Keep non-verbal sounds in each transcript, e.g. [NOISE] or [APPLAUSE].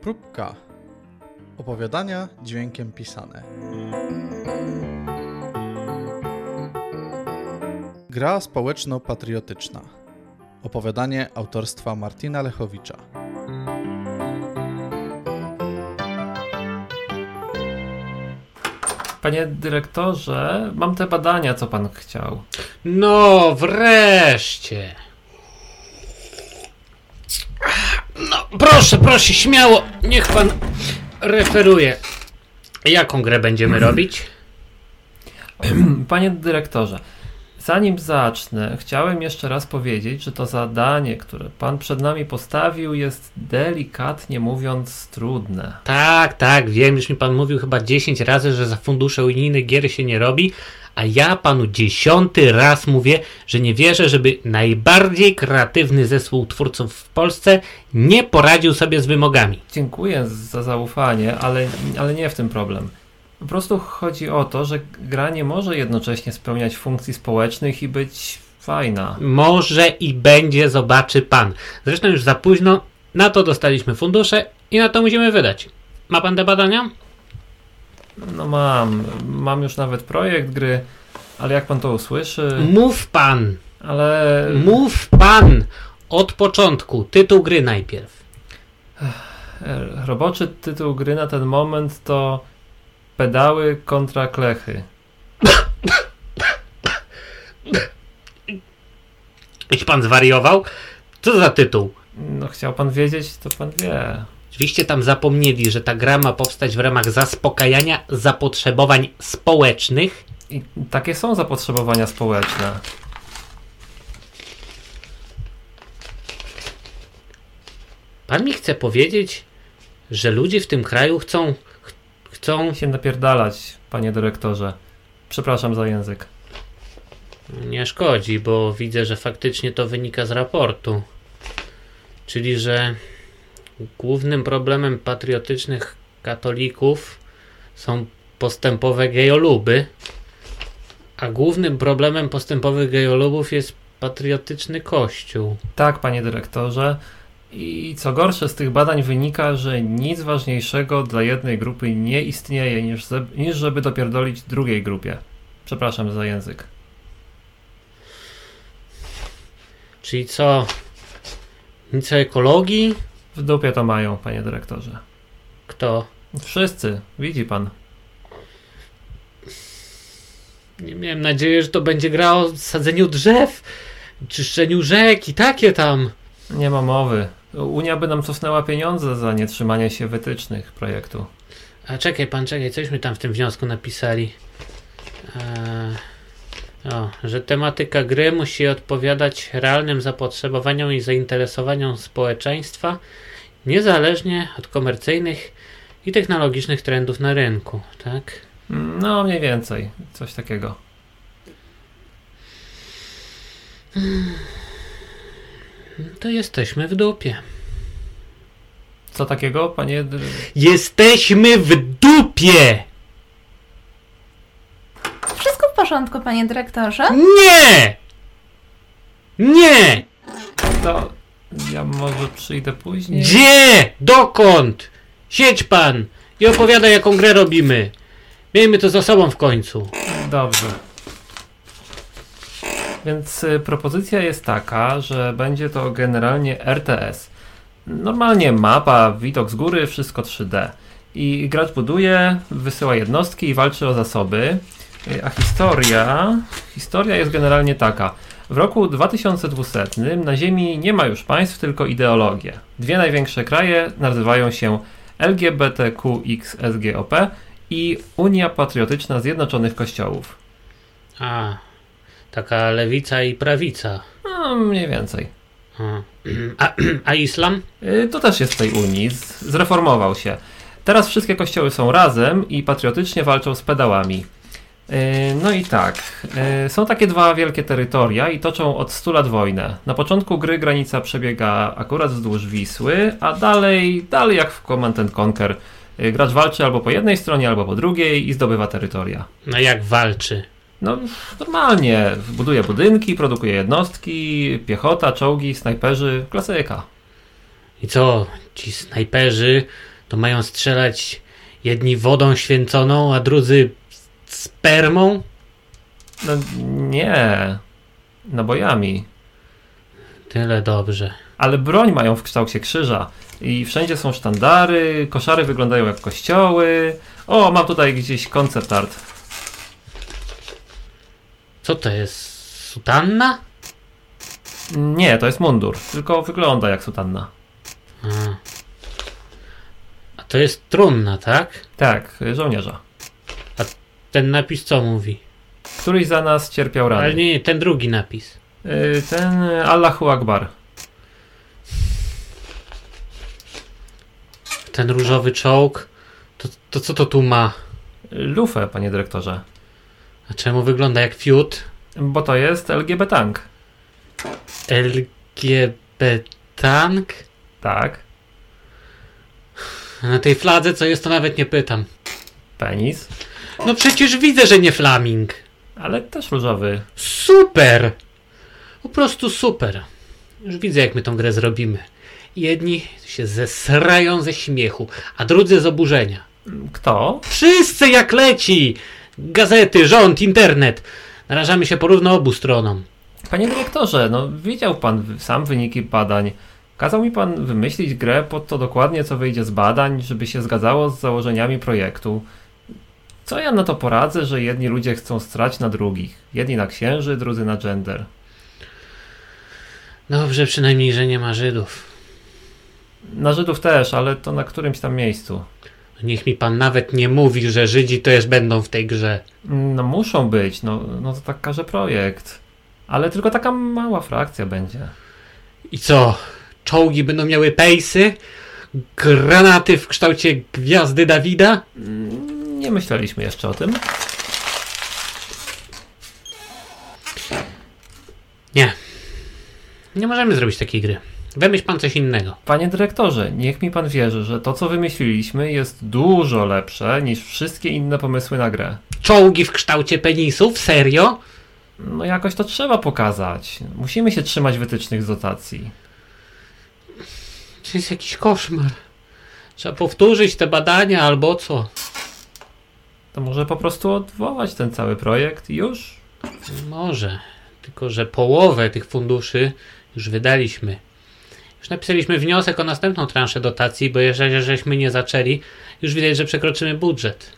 Próbka. Opowiadania dźwiękiem pisane. Gra społeczno-patriotyczna. Opowiadanie autorstwa Martina Lechowicza. Panie dyrektorze, mam te badania, co pan chciał. No, wreszcie. No, proszę, proszę, śmiało, niech pan referuje. Jaką grę będziemy robić? Panie dyrektorze, zanim zacznę, chciałem jeszcze raz powiedzieć, że to zadanie, które pan przed nami postawił, jest delikatnie mówiąc trudne. Tak, tak, wiem, już mi pan mówił chyba 10 razy, że za fundusze unijne gier się nie robi, a ja panu dziesiąty raz mówię, że nie wierzę, żeby najbardziej kreatywny zespół twórców w Polsce nie poradził sobie z wymogami. Dziękuję za zaufanie, ale, ale nie w tym problem. Po prostu chodzi o to, że gra nie może jednocześnie spełniać funkcji społecznych i być fajna. Może i będzie, zobaczy pan. Zresztą już za późno, na to dostaliśmy fundusze i na to musimy wydać. Ma pan te badania? No mam, mam już nawet projekt gry, ale jak pan to usłyszy, Mów pan, ale mów pan od początku. Tytuł gry najpierw. roboczy tytuł gry na ten moment to pedały kontra klechy. Jeśli pan zwariował, co za tytuł? No chciał pan wiedzieć, to pan wie. Oczywiście tam zapomnieli, że ta gra ma powstać w ramach zaspokajania zapotrzebowań społecznych. I takie są zapotrzebowania społeczne. Pan mi chce powiedzieć, że ludzie w tym kraju chcą. ch- chcą. się napierdalać, panie dyrektorze. Przepraszam za język. Nie szkodzi, bo widzę, że faktycznie to wynika z raportu. Czyli, że głównym problemem patriotycznych katolików są postępowe gejoluby, a głównym problemem postępowych gejolubów jest patriotyczny kościół. Tak, panie dyrektorze. I co gorsze, z tych badań wynika, że nic ważniejszego dla jednej grupy nie istnieje, niż, niż żeby dopierdolić drugiej grupie. Przepraszam za język. Czyli co? Nic o ekologii? W dupie to mają, panie dyrektorze. Kto? Wszyscy, widzi pan. Nie miałem nadziei, że to będzie gra o sadzeniu drzew, czyszczeniu rzek i takie tam. Nie ma mowy. Unia by nam cofnęła pieniądze za nietrzymanie się wytycznych projektu. A czekaj pan, czekaj, cośmy tam w tym wniosku napisali. Eee, o, że tematyka gry musi odpowiadać realnym zapotrzebowaniom i zainteresowaniom społeczeństwa, niezależnie od komercyjnych i technologicznych trendów na rynku, tak? No, mniej więcej. Coś takiego. To jesteśmy w dupie. Co takiego, panie... Jesteśmy w dupie! Wszystko w porządku, panie dyrektorze? Nie! Nie! To ja może przyjdę później? Gdzie? Dokąd? Siedź pan i opowiadaj jaką grę robimy. Miejmy to za sobą w końcu. Dobrze. Więc y, propozycja jest taka, że będzie to generalnie RTS. Normalnie mapa, widok z góry, wszystko 3D. I gracz buduje, wysyła jednostki i walczy o zasoby. Y, A historia, historia jest generalnie taka. W roku 2200 na Ziemi nie ma już państw, tylko ideologie. Dwie największe kraje nazywają się LGBTQXSGOP i Unia Patriotyczna Zjednoczonych Kościołów. A, taka lewica i prawica. No, mniej więcej. A, [CLEARS THROAT] a, islam? Y, To też jest z tej Unii, zreformował się. Teraz wszystkie kościoły są razem i patriotycznie walczą z pedałami. Y, No i tak, y, są takie dwa wielkie terytoria i toczą od 100 lat wojnę. Na początku gry granica przebiega akurat wzdłuż Wisły, a dalej, dalej jak w Command and Conquer, y, gracz walczy albo po jednej stronie, albo po drugiej i zdobywa terytoria. No jak walczy? No, normalnie. Buduje budynki, produkuje jednostki, piechota, czołgi, snajperzy, klasyka. I co, ci snajperzy to mają strzelać jedni wodą święconą, a drudzy spermą? No nie. Nabojami. Tyle dobrze. Ale broń mają w kształcie krzyża. I wszędzie są sztandary, koszary wyglądają jak kościoły. O, mam tutaj gdzieś koncept art. Co to jest? Sutanna? Nie, to jest mundur, tylko wygląda jak sutanna. A, a to jest trumna, tak? Tak, żołnierza. Ten napis co mówi? Któryś za nas cierpiał Ale rany. nie, nie, ten drugi napis. Y, Ten Allahu Akbar. Ten różowy czołg. To, to co to tu ma? Lufę, panie dyrektorze. A czemu wygląda jak fiut? Bo to jest LGB Tank. LGB tank? Tak. Na tej fladze co jest to nawet nie pytam. Penis. No przecież widzę, że nie flaming. Ale też różowy. Super! Po prostu super. Już widzę, jak my tą grę zrobimy. Jedni się zesrają ze śmiechu, a drudzy z oburzenia. Kto? Wszyscy jak leci! Gazety, rząd, internet. Narażamy się porówno obu stronom. Panie dyrektorze, no widział pan sam wyniki badań. Kazał mi pan wymyślić grę pod to dokładnie, co wyjdzie z badań, żeby się zgadzało z założeniami projektu. Co ja na to poradzę, że jedni ludzie chcą strać na drugich? Jedni na księży, drudzy na gender. Dobrze przynajmniej, że nie ma Żydów. Na Żydów też, ale to na którymś tam miejscu. Niech mi pan nawet nie mówi, że Żydzi to jest będą w tej grze. No muszą być, no, no to tak każe projekt. Ale tylko taka mała frakcja będzie. I co? Czołgi będą miały pejsy? Granaty w kształcie gwiazdy Dawida? Nie myśleliśmy jeszcze o tym. Nie. Nie możemy zrobić takiej gry. Wymyśl pan coś innego. Panie dyrektorze, niech mi pan wierzy, że to co wymyśliliśmy jest dużo lepsze niż wszystkie inne pomysły na grę. Czołgi w kształcie penisów? Serio? No jakoś to trzeba pokazać. Musimy się trzymać wytycznych z dotacji. To jest jakiś koszmar. Trzeba powtórzyć te badania albo co? To może po prostu odwołać ten cały projekt już? Może. Tylko, że połowę tych funduszy już wydaliśmy. Już napisaliśmy wniosek o następną transzę dotacji, bo jeżeli żeśmy nie zaczęli, już widać, że przekroczymy budżet.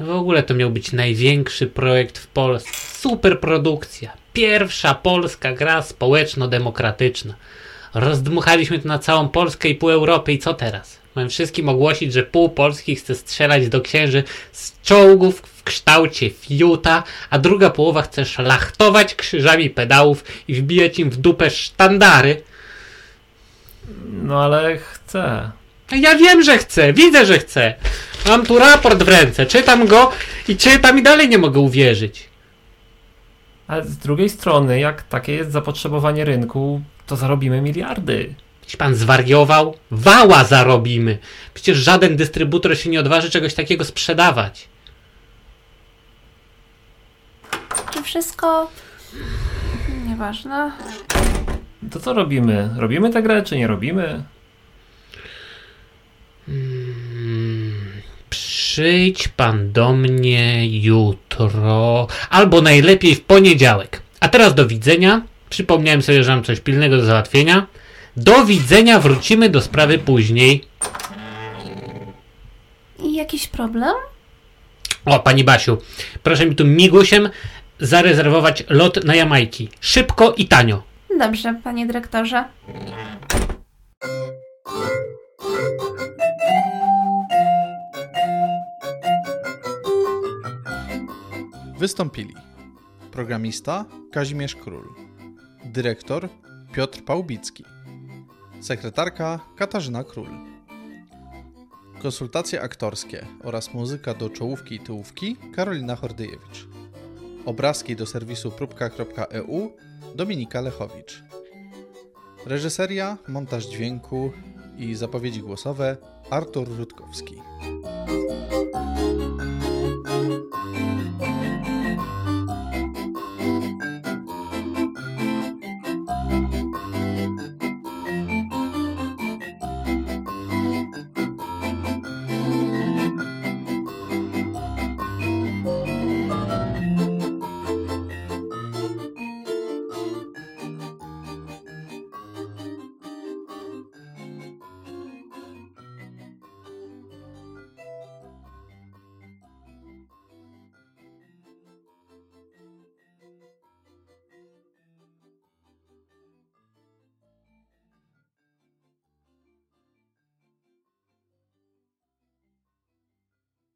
W ogóle to miał być największy projekt w Polsce. Super produkcja. Pierwsza polska gra społeczno-demokratyczna. Rozdmuchaliśmy to na całą Polskę i pół Europy i co teraz? Mam wszystkim ogłosić, że pół Polski chce strzelać do księży z czołgów w kształcie fiuta, a druga połowa chce szlachtować krzyżami pedałów i wbijać im w dupę sztandary. No ale chcę. A Ja wiem, że chcę, widzę, że chcę. Mam tu raport w ręce, czytam go i czytam i dalej nie mogę uwierzyć. Ale z drugiej strony, jak takie jest zapotrzebowanie rynku, to zarobimy miliardy. Jeśli pan zwariował, wała zarobimy. Przecież żaden dystrybutor się nie odważy czegoś takiego sprzedawać. Czy wszystko... Nieważne. To co robimy? Robimy tę grę, czy nie robimy? Hmm, przyjdź pan do mnie jutro, albo najlepiej w poniedziałek. A teraz do widzenia. Przypomniałem sobie, że mam coś pilnego do załatwienia. Do widzenia, wrócimy do sprawy później. I jakiś problem? O, pani Basiu, proszę mi tu migusiem zarezerwować lot na Jamajki. Szybko i tanio. Dobrze, panie dyrektorze. Wystąpili programista Kazimierz Król, dyrektor Piotr Pałbicki, Sekretarka Katarzyna Król. Konsultacje aktorskie oraz muzyka do czołówki i tyłówki Karolina Hordyjewicz. Obrazki do serwisu próbka.eu Dominika Lechowicz. Reżyseria, montaż dźwięku i zapowiedzi głosowe Artur Rutkowski.